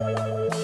Música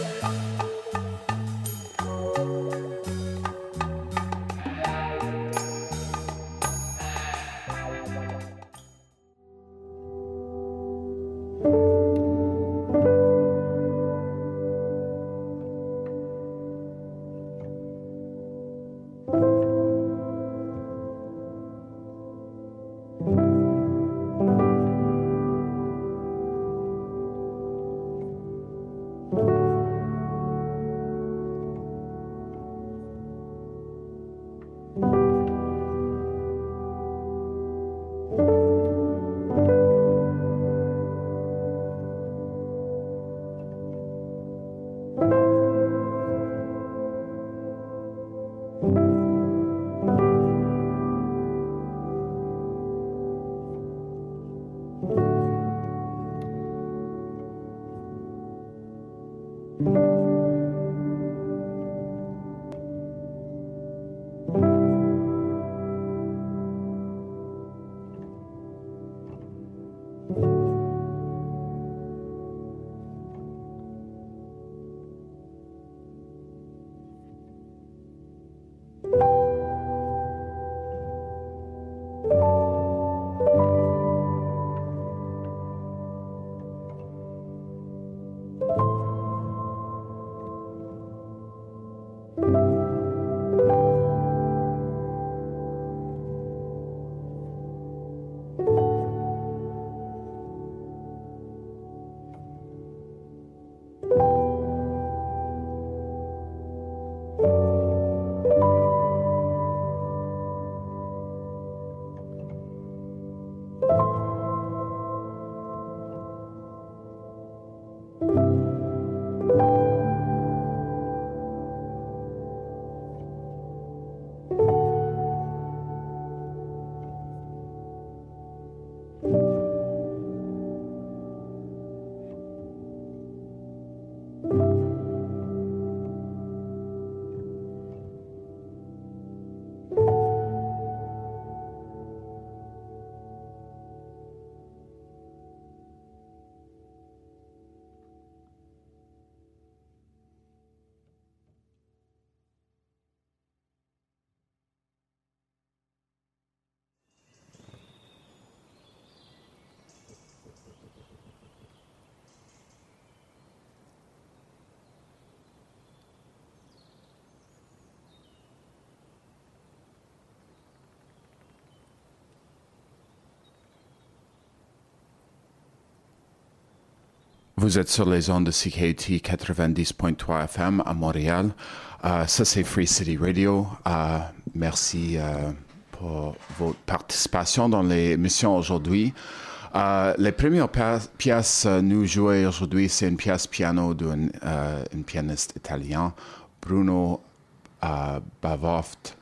Vous êtes sur les ondes de CKT 90.3 FM à Montréal. Euh, ça, c'est Free City Radio. Euh, merci euh, pour votre participation dans l'émission aujourd'hui. les premières pièces nous jouées aujourd'hui, c'est une pièce piano d'une pianiste italien, Bruno Bavoft.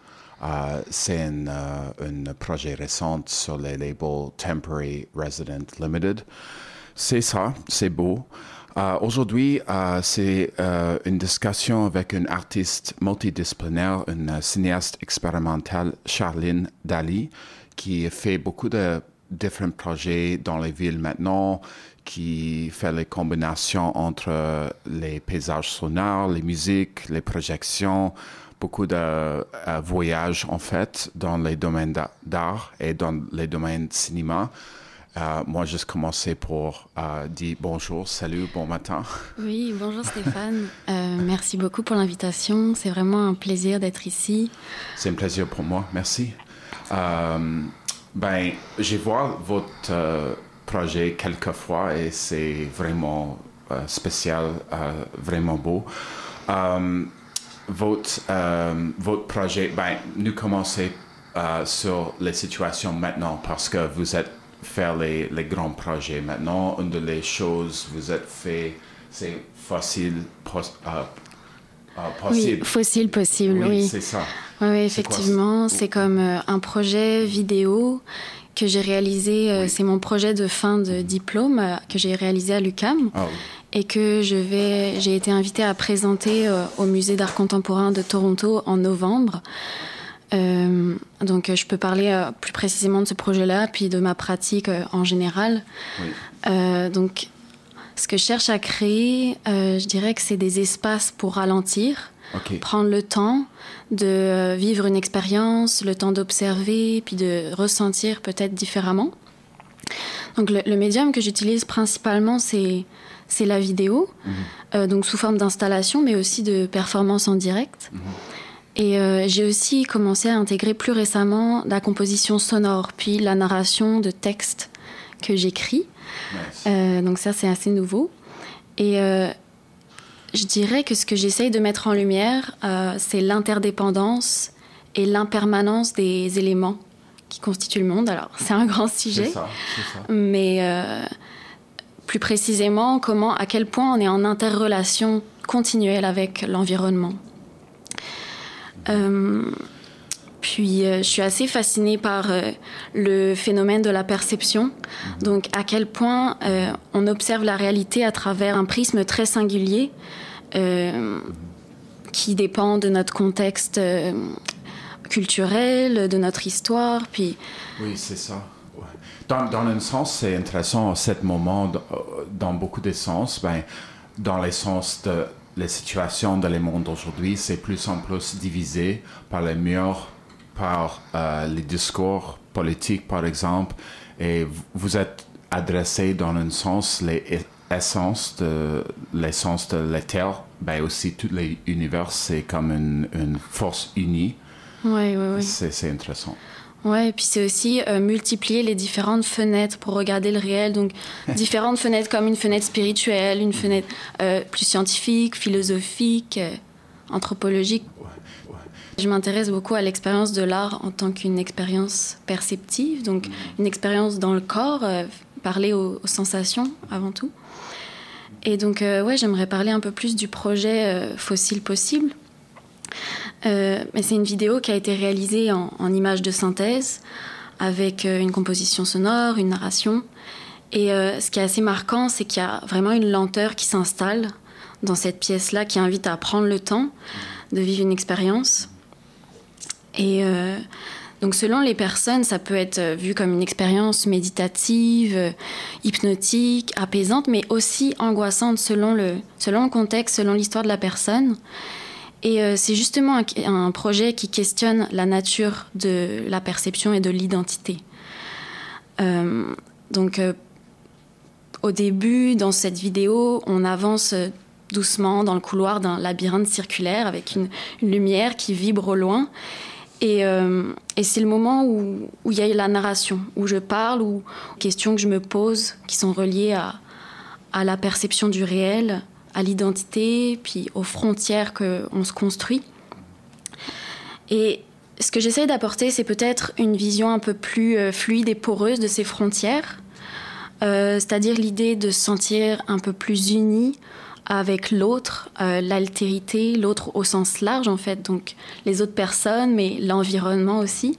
c'est un projet récent sur le label Temporary Resident Limited. C'est ça, c'est beau. Euh, aujourd'hui, euh, c'est euh, une discussion avec une artiste multidisciplinaire, une cinéaste expérimentale, Charline Dali, qui fait beaucoup de différents projets dans les villes maintenant, qui fait les combinations entre les paysages sonores, les musiques, les projections, beaucoup de voyages en fait dans les domaines d'art et dans les domaines de cinéma. Euh, moi, juste commencer pour euh, dire bonjour, salut, bon matin. Oui, bonjour Stéphane. Euh, merci beaucoup pour l'invitation. C'est vraiment un plaisir d'être ici. C'est un plaisir pour moi, merci. ben, j'ai vu votre projet quelques fois et c'est vraiment spécial, vraiment beau. votre, votre projet, ben, nous commençons sur les situations maintenant parce que vous êtes faire les, les, grands projets. Maintenant, une des choses vous êtes fait, c'est facile, euh, euh, possible. Oui, fossile possible, oui. C'est ça. Oui, effectivement, c'est comme euh, un projet vidéo que j'ai réalisé. C'est mon projet de fin de diplôme que j'ai réalisé à l'UCAM. Ah et que je vais, j'ai été invitée à présenter au Musée d'art contemporain de Toronto en novembre. Euh, donc, je peux parler euh, plus précisément de ce projet-là, puis de ma pratique euh, en général. donc, Ce que je cherche à créer, euh, je dirais que c'est des espaces pour ralentir, prendre le temps de euh, vivre une expérience, le temps d'observer, puis de ressentir peut-être différemment. Donc le, médium que j'utilise principalement, c'est c'est la vidéo, mhm. euh, donc sous forme d'installation, mais aussi de performance en direct. Mhm. Et euh, j'ai aussi commencé à intégrer plus récemment la composition sonore, puis la narration de textes que j'écris. Euh, donc ça, c'est assez nouveau. Et je dirais que ce que j'essaye de mettre en lumière, c'est l'interdépendance et l'impermanence des éléments qui constituent le monde. Alors, c'est un grand sujet. Ça, ça. Mais plus précisément comment, à quel point on est en interrelation continuelle avec l'environnement. Euh, puis euh, je suis assez fascinée par euh, le phénomène de la perception. Mhm. Donc à quel point on observe la réalité à travers un prisme très singulier qui dépend de notre contexte culturel, de notre histoire. Puis... Oui, c'est ça. Dans, un sens, c'est intéressant à ce moment, dans beaucoup de sens. Ben, dans le sens de la situation dans le monde aujourd'hui, c'est plus en plus divisé par les murs, par euh, les discours politiques, par exemple. Et vous êtes adressé dans un sens l'essence de l'essence de la Terre, ben aussi tout l'univers, c'est comme une, une force unie. Oui, oui, oui. C'est intéressant. Ouais, et puis c'est aussi euh, multiplier les différentes fenêtres pour regarder le réel. Donc, différentes fenêtres comme une fenêtre spirituelle, une fenêtre euh, plus scientifique, philosophique, euh, anthropologique. Je m'intéresse beaucoup à l'expérience de l'art en tant qu'une expérience perceptive, donc mm. une expérience dans le corps, parler aux, aux, sensations avant tout. Et donc, ouais, j'aimerais parler un peu plus du projet Fossile Possible. Euh, c'est une vidéo qui a été réalisée en, images de synthèse, avec euh, une composition sonore, une narration. Et euh, ce qui est assez marquant, c'est qu'il y a vraiment une lenteur qui s'installe dans cette pièce-là, qui invite à prendre le temps de vivre une expérience. Et donc selon les personnes, ça peut être vu comme une expérience méditative, hypnotique, apaisante, mais aussi angoissante selon le contexte, selon l'histoire de la personne. Et euh, c'est justement un, projet qui questionne la nature de la perception et de l'identité. Euh, donc, euh, au début, dans cette vidéo, on avance doucement dans le couloir d'un labyrinthe circulaire avec une, lumière qui vibre au loin. Et, c'est le moment où, où, il y a la narration, où je parle, ou questions que je me pose qui sont reliées à la perception du réel, à l'identité, puis aux frontières qu'on se construit. Et ce que j'essaie d'apporter, c'est peut-être une vision un peu plus euh, fluide et poreuse de ces frontières, euh, c'est-à-dire l'idée de se sentir un peu plus uni avec l'autre, euh, l'altérité, l'autre au sens large en fait, donc les autres personnes, mais l'environnement aussi.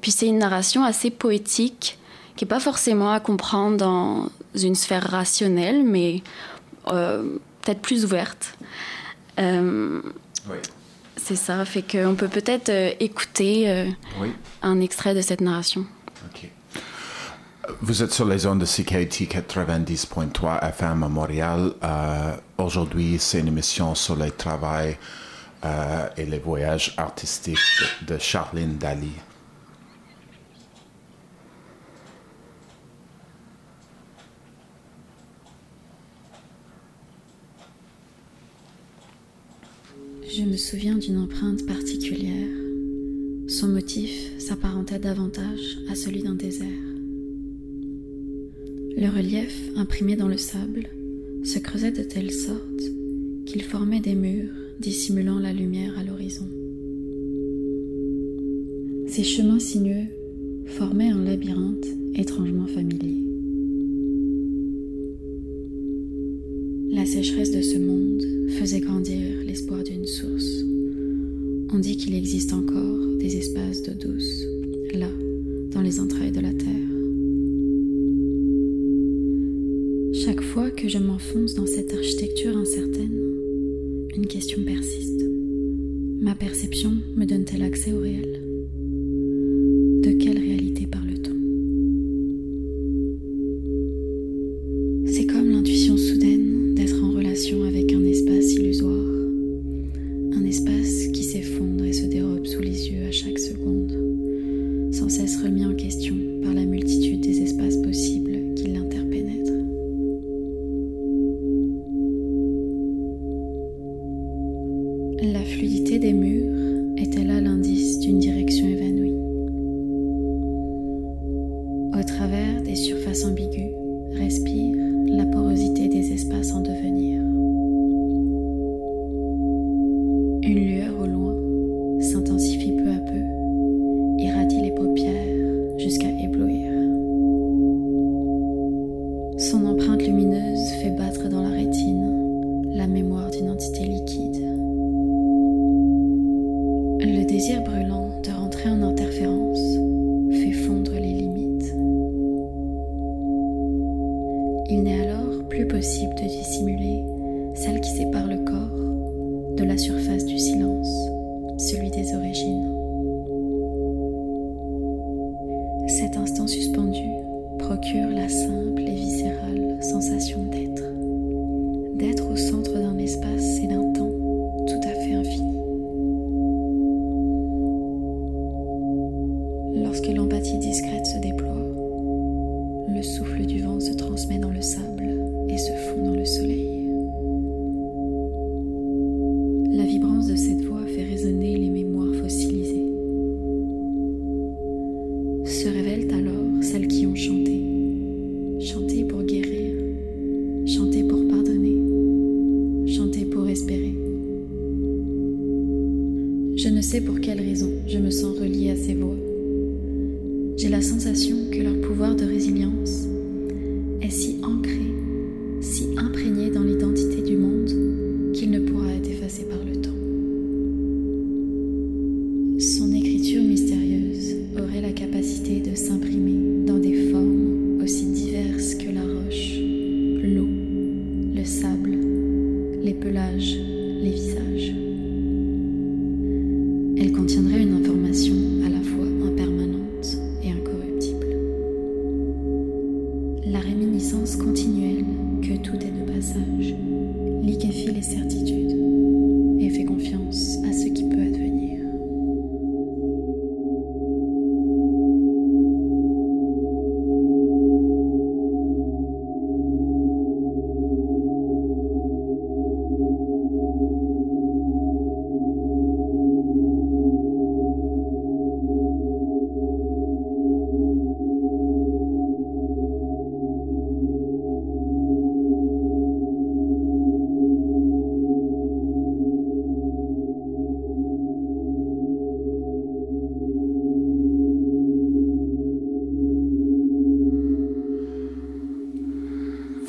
puis c'est une narration assez poétique qui n'est pas forcément à comprendre dans une sphère rationnelle, mais peut-être plus ouverte. Euh, oui. C'est ça, fait qu'on peut peut-être euh, écouter un extrait de cette narration. Ok. Vous êtes sur les zones de CKT 90.3 FM à Montréal. Aujourd'hui, c'est une émission sur le travail et les voyages artistiques de Charlene Dali. Je me souviens d'une empreinte particulière. Son motif s'apparentait davantage à celui d'un désert. Le relief imprimé dans le sable se creusait de telle sorte qu'il formait des murs dissimulant la lumière à l'horizon. Ces chemins sinueux formaient un labyrinthe étrangement familier. La sécheresse de ce monde faisait grandir l'espoir d'une source. On dit qu'il existe encore des espaces d'eau douce, là, dans les entrailles de la terre. Chaque fois que je m'enfonce dans cette architecture incertaine, une question persiste. Ma perception me donne-t-elle accès au réel? Chanté pour espérer. Je ne sais pour quelle raison je me sens reliée à ces voix. J'ai la sensation que leur pouvoir de résilience est si ancré,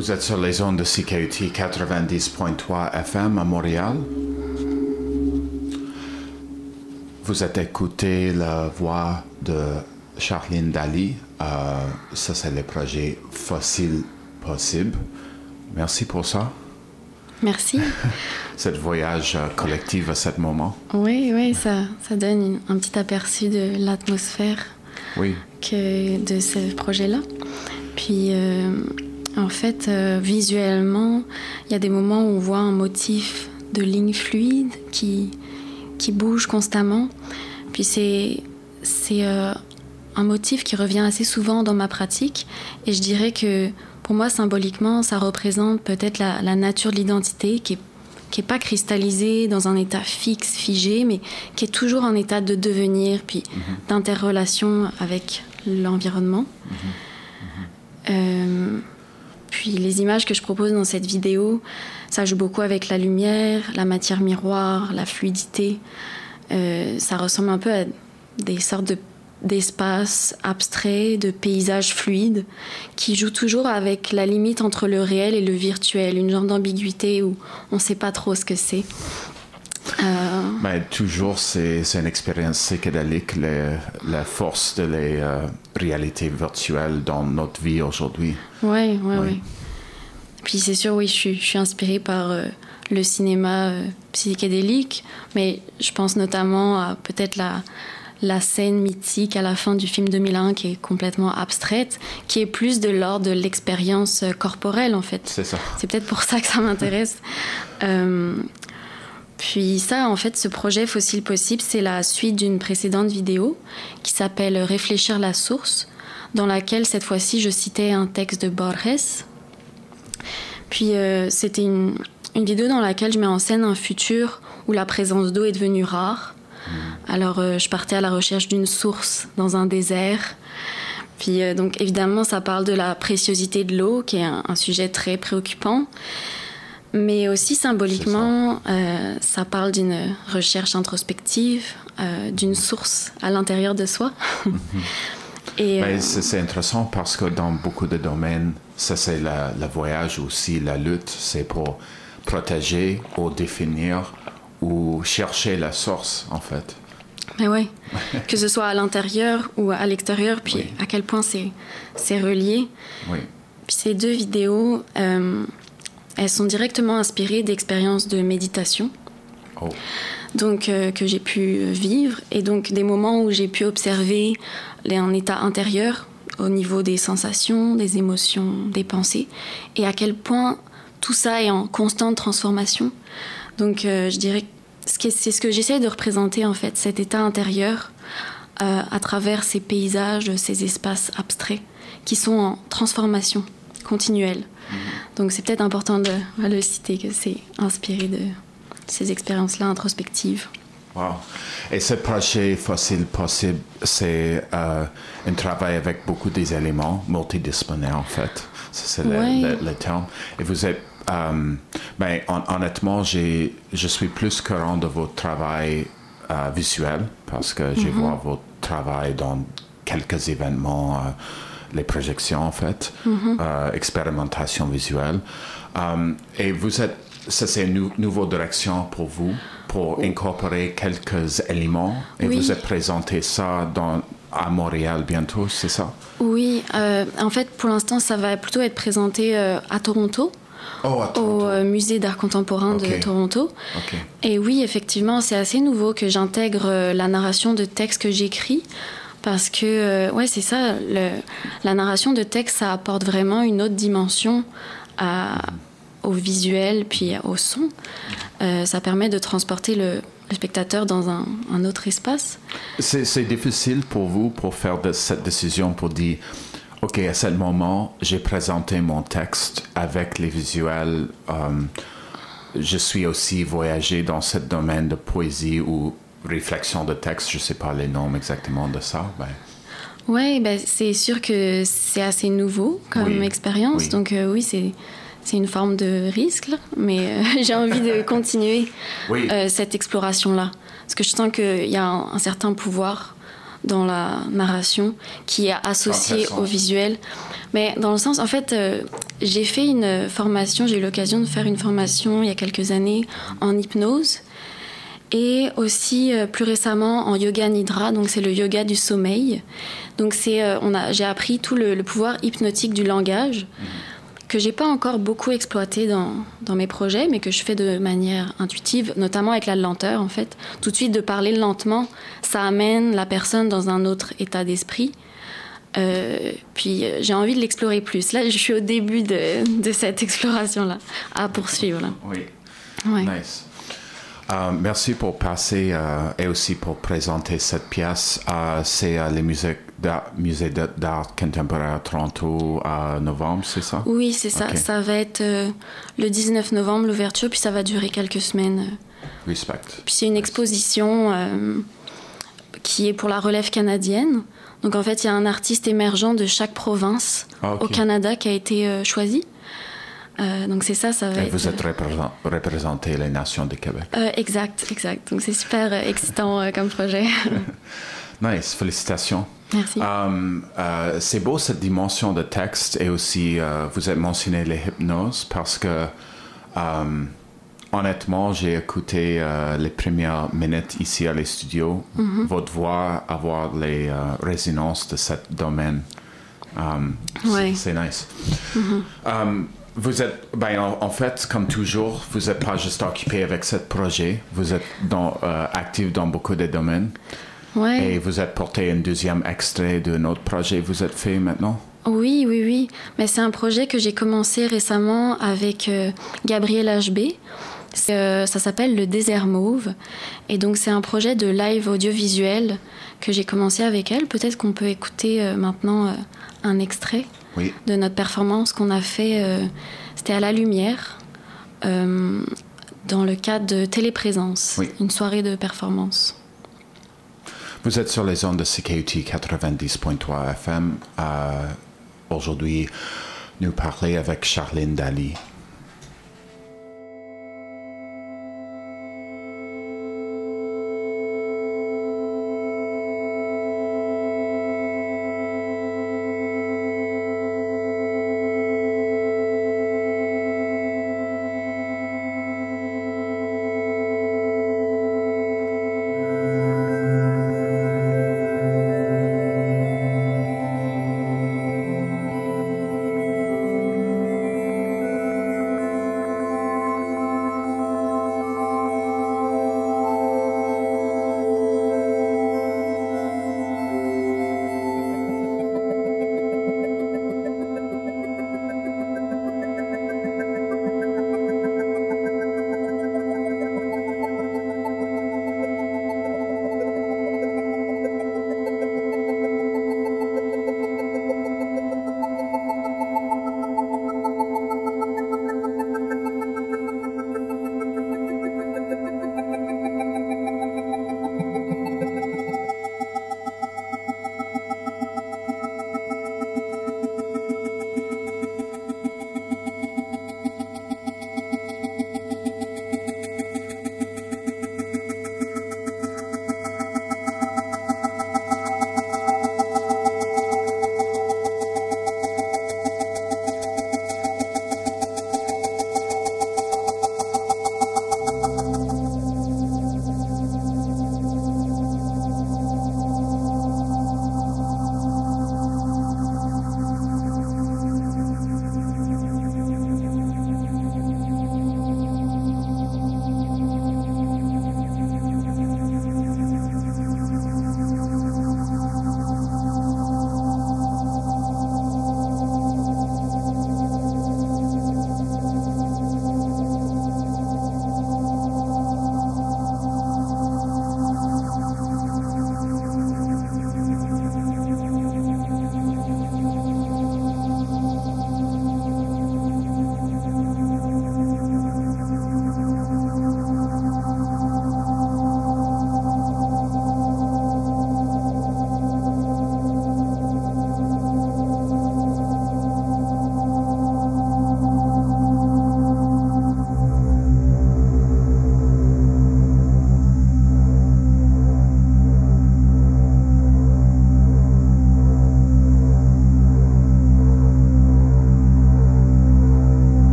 Vous êtes sur les ondes de CKUT 90.3 FM à Montréal. Vous êtes écouté la voix de Charline Dali. Euh, ça, c'est le projet Fossile Possible. Merci pour ça. Merci. Cette voyage euh, collectif à ce moment. Oui, oui, ça, ça donne une- un petit aperçu de l'atmosphère Oui. que de ce projet-là. Puis, euh, en fait, euh, visuellement, il y a des moments où on voit un motif de ligne fluide qui, qui bouge constamment. Puis c'est c'est euh, un motif qui revient assez souvent dans ma pratique. Et je dirais que pour moi, symboliquement, ça représente peut-être la, la nature de l'identité qui est qui est pas cristallisée dans un état fixe, figé, mais qui est toujours en état de devenir, puis d'interrelation avec l'environnement. Euh, puis les images que je propose dans cette vidéo, ça joue beaucoup avec la lumière, la matière miroir, la fluidité. Euh, ça ressemble un peu à des sortes de d'espaces abstraits, de paysages fluides, qui jouent toujours avec la limite entre le réel et le virtuel, une genre d'ambiguïté où on ne sait pas trop ce que c'est. Euh, Mais toujours, c'est c'est une expérience psychédélique, les- la force de les euh, réalités virtuelles dans notre vie aujourd'hui. Ouais, Oui. ouais. Puis c'est sûr, oui, je suis, je suis inspirée par euh, le cinéma euh, psychédélique, mais je pense notamment à peut-être la, la scène mythique à la fin du film 2001 qui est complètement abstraite, qui est plus de l'ordre de l'expérience corporelle en fait. C'est ça. C'est peut-être pour ça que ça m'intéresse. Euh, puis ça, en fait, ce projet Fossile Possible, c'est la suite d'une précédente vidéo qui s'appelle Réfléchir la source, dans laquelle cette fois-ci je citais un texte de Borges. Puis euh, c'était une, une vidéo dans laquelle je mets en scène un futur où la présence d'eau est devenue rare alors, euh, je partais à la recherche d'une source dans un désert. Puis, euh, donc, évidemment, ça parle de la préciosité de l'eau, qui est un, sujet très préoccupant. Mais aussi, symboliquement, euh, ça. parle d'une recherche introspective, d'une source à l'intérieur de soi. Et, c'est intéressant parce que dans beaucoup de domaines, ça c'est le voyage aussi, la lutte, c'est pour protéger ou définir ou chercher la source, en fait. Mais oui, que ce soit à l'intérieur ou à l'extérieur, puis à quel point c'est, c'est relié. Oui. Puis ces deux vidéos, euh, elles sont directement inspirées d'expériences de méditation. Oh. Donc, euh, que j'ai pu vivre, et donc des moments où j'ai pu observer un état intérieur au niveau des sensations, des émotions, des pensées, et à quel point tout ça est en constante transformation. Donc euh, je dirais que c'est ce que j'essaie de représenter en fait, cet état intérieur euh, à travers ces paysages, ces espaces abstraits qui sont en transformation continuelle. Mhm. Donc c'est peut-être important de, le citer que c'est inspiré de ces expériences-là introspectives. Wow. Et ce projet Fossile Possible, c'est euh, un travail avec beaucoup des éléments multidisciplinaires en fait. C'est le, terme. Et vous êtes euh, ben, honnêtement, je suis plus courant de votre travail euh, visuel parce que je mm-hmm. vois votre travail dans quelques événements, euh, les projections en fait, mm-hmm. expérimentation visuelle. et vous êtes, ça c'est une nouvelle direction pour vous pour incorporer quelques éléments et vous êtes présenté ça dans, à Montréal bientôt, c'est ça? Oui, en fait, pour l'instant, ça va plutôt être présenté à Toronto. Oh, au euh, musée d'art contemporain de Toronto. Et oui, effectivement, c'est assez nouveau que j'intègre euh, la narration de textes que j'écris. Parce que, euh, ouais, c'est ça, la narration de texte, ça apporte vraiment une autre dimension au visuel puis au son. ça permet de transporter le, spectateur dans un, autre espace. C'est difficile pour vous pour faire cette décision pour dire OK, à ce moment, j'ai présenté mon texte avec les visuels. Euh, je suis aussi voyagé dans ce domaine de poésie ou réflexion de texte. Je ne sais pas les noms exactement de ça. Ben. Oui, ben, c'est sûr que c'est assez nouveau comme expérience. Donc euh, oui, c'est c'est une forme de risque, mais euh, j'ai envie de continuer cette exploration-là. Parce que je sens qu'il y a un, certain pouvoir dans la narration qui est associé au visuel. Mais dans le sens, en fait, euh, j'ai fait une formation, j'ai eu l'occasion de faire une formation il y a quelques années en hypnose et aussi euh, plus récemment en yoga nidra, donc c'est le yoga du sommeil. Donc c'est, euh, on a, j'ai appris tout le, pouvoir hypnotique du langage. Mhm que j'ai pas encore beaucoup exploité dans, dans, mes projets, mais que je fais de manière intuitive, notamment avec la lenteur en fait. Tout de suite, de parler lentement, ça amène la personne dans un autre état d'esprit. Euh, puis j'ai envie de l'explorer plus. Là, je suis au début de, de cette exploration-là, à poursuivre. Là. Oui. Nice. Euh, merci pour passer et aussi pour présenter cette pièce. c'est les musiques musée d'art contemporain à Toronto à novembre, c'est ça? Oui, c'est ça. Ça va être euh, le 19 novembre l'ouverture, puis ça va durer quelques semaines. Respect. Puis c'est une exposition euh, qui est pour la relève canadienne. Donc en fait, il y a un artiste émergent de chaque province ah, au Canada qui a été euh, donc c'est ça, ça va Et Vous êtes représenté les nations du Québec. exact, exact. Donc c'est super excitant comme projet. nice, félicitations. Merci. Um, euh, c'est beau cette dimension de texte et aussi euh, vous avez mentionné les hypnoses parce que um, honnêtement j'ai écouté euh, les premières minutes ici à les studios. Mm-hmm. Votre voix avoir les résonances de ce domaine. Um, c'est nice. Mm-hmm. Vous êtes, ben, en, fait, comme toujours, vous n'êtes pas juste occupé avec ce projet, vous êtes dans, actif dans beaucoup de domaines. Et vous êtes porté un deuxième extrait de notre projet vous êtes fait maintenant? Oui, oui, oui. Mais c'est un projet que j'ai commencé récemment avec euh, Gabriel HB. Euh, ça s'appelle Le Désert Mauve. Et donc, c'est un projet de live audiovisuel que j'ai commencé avec elle. Peut-être qu'on peut écouter euh, maintenant un extrait de notre performance qu'on a fait. C'était à la lumière, dans le cadre de Téléprésence, une soirée de performance. Vous êtes sur les ondes de CKUT 90.3 FM. Aujourd'hui, nous parler avec Charlene Dali.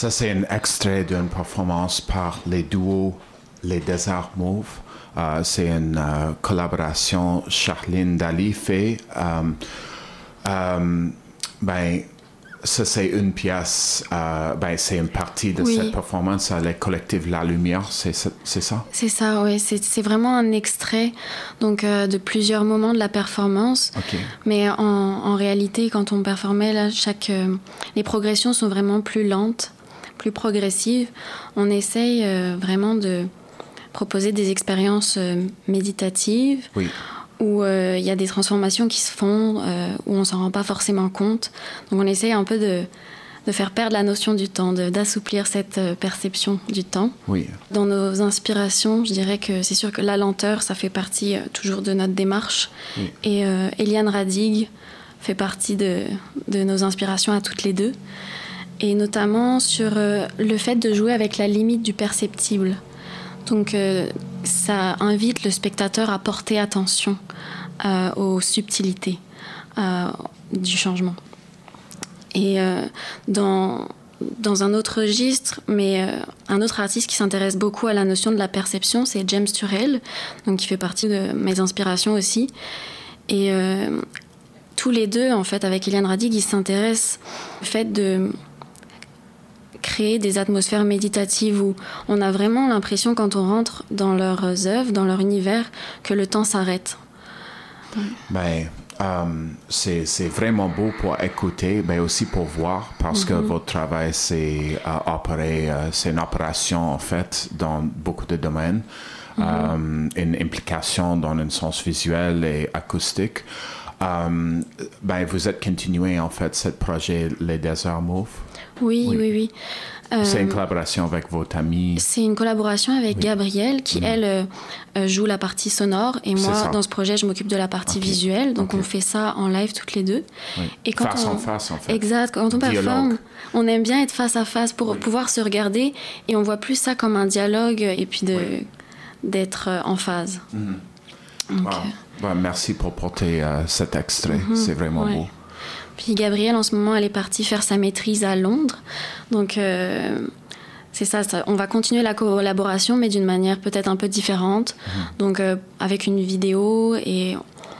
Ça, c'est un extrait d'une performance par les duos Les Déserts Mauves. Euh, c'est une euh, collaboration Charline Dali fait. Euh, ben, ça, c'est une pièce, euh, ben, c'est une partie de cette performance, les collectifs La Lumière, c'est ça C'est ça, oui. C'est vraiment un extrait donc, euh, de plusieurs moments de la performance. Mais en, en, réalité, quand on performait, là, chaque, euh, les progressions sont vraiment plus lentes, plus progressives. On essaye vraiment de proposer des expériences méditatives. Oui où euh, il y a des transformations qui se font, euh, où on s'en rend pas forcément compte. Donc on essaye un peu de, de faire perdre la notion du temps, d'assouplir cette euh, perception du temps. Oui. Dans nos inspirations, je dirais que c'est sûr que la lenteur, ça fait partie toujours de notre démarche. Et Eliane Radig fait partie de, de, nos inspirations à toutes les deux. Et notamment sur le fait de jouer avec la limite du perceptible. Donc ça invite le spectateur à porter attention euh, aux subtilités euh, du changement. Et euh, dans, dans un autre registre, mais un autre artiste qui s'intéresse beaucoup à la notion de la perception, c'est James Turrell, donc qui fait partie de mes inspirations aussi. Et tous les deux, en fait, avec Eliane Radig, ils s'intéressent au fait de créer des atmosphères méditatives où on a vraiment l'impression quand on rentre dans leurs œuvres, dans leur univers, que le temps s'arrête. Ben, euh, c'est vraiment beau pour écouter, mais aussi pour voir, parce que mhm. votre travail, c'est euh, euh, c'est une opération en fait dans beaucoup de domaines, mhm. une implication dans un sens visuel et acoustique. ben, vous êtes continué en fait ce projet Les Déserts Move oui, oui, oui. c'est une euh, collaboration avec votre amie C'est une collaboration avec Gabrielle qui, mm. elle, euh, euh, joue la partie sonore et moi, dans ce projet, je m'occupe de la partie visuelle. Donc, on fait ça en live toutes les deux. Et quand face en face, en fait. Exact. Quand on performe, on aime bien être face à face pour pouvoir se regarder et on voit plus ça comme un dialogue et puis de d'être en phase. Mm. Bah, merci pour porter cet extrait. Mm-hmm. C'est vraiment beau. Puis Gabrielle, en ce moment, elle est partie faire sa maîtrise à Londres. Donc, euh, c'est ça, On va continuer la collaboration, mais d'une manière peut-être un peu différente. Mhm. Donc, euh, avec une vidéo et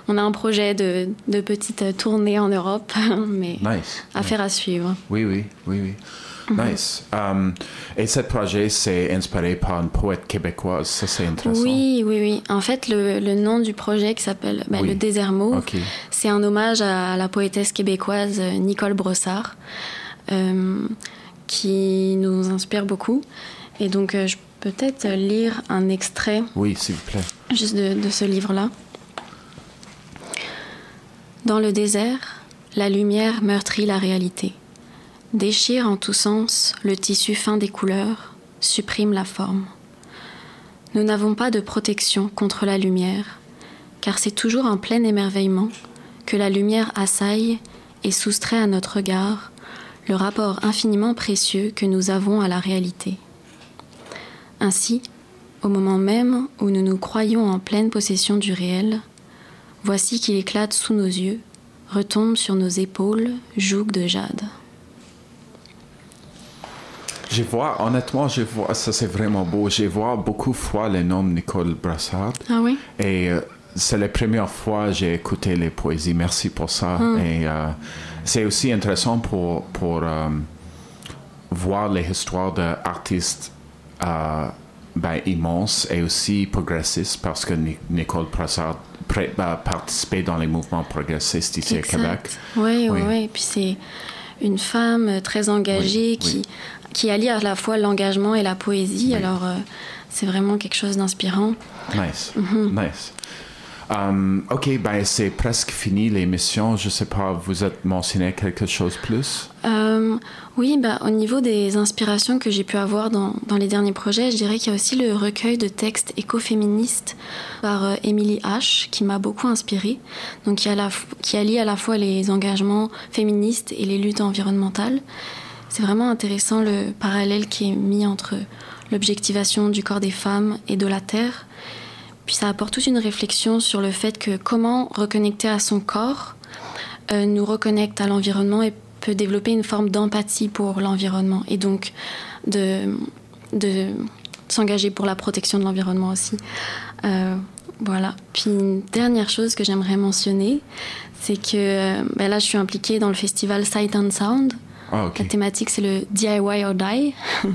on a un projet de, de petite tournée en Europe, mais affaire à suivre. Oui, oui, oui, oui. Mhm. Nice. Um, et ce projet, c'est inspiré par une poète québécoise. Ça, c'est intéressant. Oui, oui, oui. En fait, le, le nom du projet qui s'appelle ben, Le Désert Mauve, c'est un hommage à la poétesse québécoise euh, Nicole Brossard, euh, qui nous inspire beaucoup. Et donc, euh, je peux peut-être lire un extrait. Oui, s'il vous plaît. Juste de, de ce livre-là. Dans le désert, la lumière meurtrit la réalité déchire en tous sens le tissu fin des couleurs, supprime la forme. Nous n'avons pas de protection contre la lumière, car c'est toujours en plein émerveillement que la lumière assaille et soustrait à notre regard le rapport infiniment précieux que nous avons à la réalité. Ainsi, au moment même où nous nous croyons en pleine possession du réel, voici qu'il éclate sous nos yeux, retombe sur nos épaules, joug de jade. Je vois, honnêtement, je vois, ça c'est vraiment beau. Je vois beaucoup de fois le nom Nicole Brassard. Ah oui? Et euh, c'est la première fois que j'ai écouté les poésies. Merci pour ça. Ah. Et euh, c'est aussi intéressant pour, pour euh, voir les histoires d'artistes ben, immenses et aussi progressistes parce que Nicole Brassard a participé dans les mouvements progressistes ici au Québec. Oui, oui, oui. Puis c'est une femme très engagée qui qui allie à la fois l'engagement et la poésie. Alors, euh, c'est vraiment quelque chose d'inspirant. Nice. Mhm. Nice. Um, ok, ben c'est presque fini l'émission. Je sais pas, vous êtes mentionné quelque chose plus? Euh, Oui, ben, au niveau des inspirations que j'ai pu avoir dans, dans, les derniers projets, je dirais qu'il y a aussi le recueil de textes écoféministes par euh, Emily H, qui m'a beaucoup inspirée. Donc, qui, a la, qui allie à la fois les engagements féministes et les luttes environnementales c'est vraiment intéressant le parallèle qui est mis entre l'objectivation du corps des femmes et de la terre. Puis ça apporte toute une réflexion sur le fait que comment reconnecter à son corps euh, nous reconnecte à l'environnement et peut développer une forme d'empathie pour l'environnement et donc de, de s'engager pour la protection de l'environnement aussi. Euh, voilà. Puis une dernière chose que j'aimerais mentionner, c'est que ben là je suis impliquée dans le festival Sight and Sound Ah, La thématique, c'est le DIY or Die.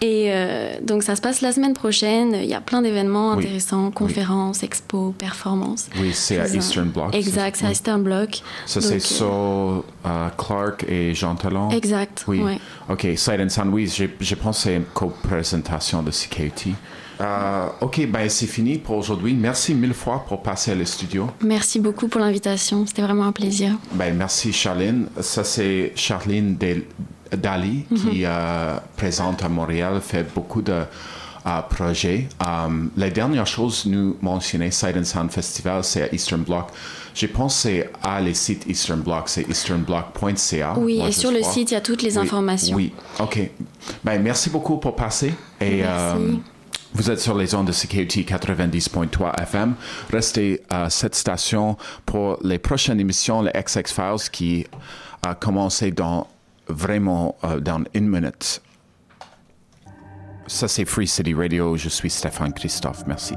Et euh, donc ça se passe la semaine prochaine. Il y a plein d'événements intéressants, conférences, expos, performances. Oui, c'est à Eastern Bloc. Exact, c'est à Eastern Bloc. Ça c'est sur euh, Clark et Jean Talon? Exact. Oui. Ok, Sight and Sound, oui, j'ai pensé à une co-présentation de CKT. Euh, ok, ben c'est fini pour aujourd'hui. Merci mille fois pour passer à le studio. Merci beaucoup pour l'invitation. C'était vraiment un plaisir. Ben merci Charlene. Ça c'est Charlene Dali qui mhm. euh, présente à Montréal, fait beaucoup de euh, projets. la dernière chose nous mentionner Sight and Sound Festival, c'est à Eastern Bloc. J'ai pensé à les sites Eastern Bloc, c'est easternblock.ca. Oui, et sur le site, il y a toutes les informations. Oui, ok. Ben, merci beaucoup pour passer. Et, merci. Vous êtes sur les ondes de CKUT 90.3 FM. Restez à cette station pour les prochaines émissions, les XX Files, qui a commencé dans vraiment euh, dans une minute. Ça, c'est Free City Radio. Je suis Stéphane Christophe. Merci.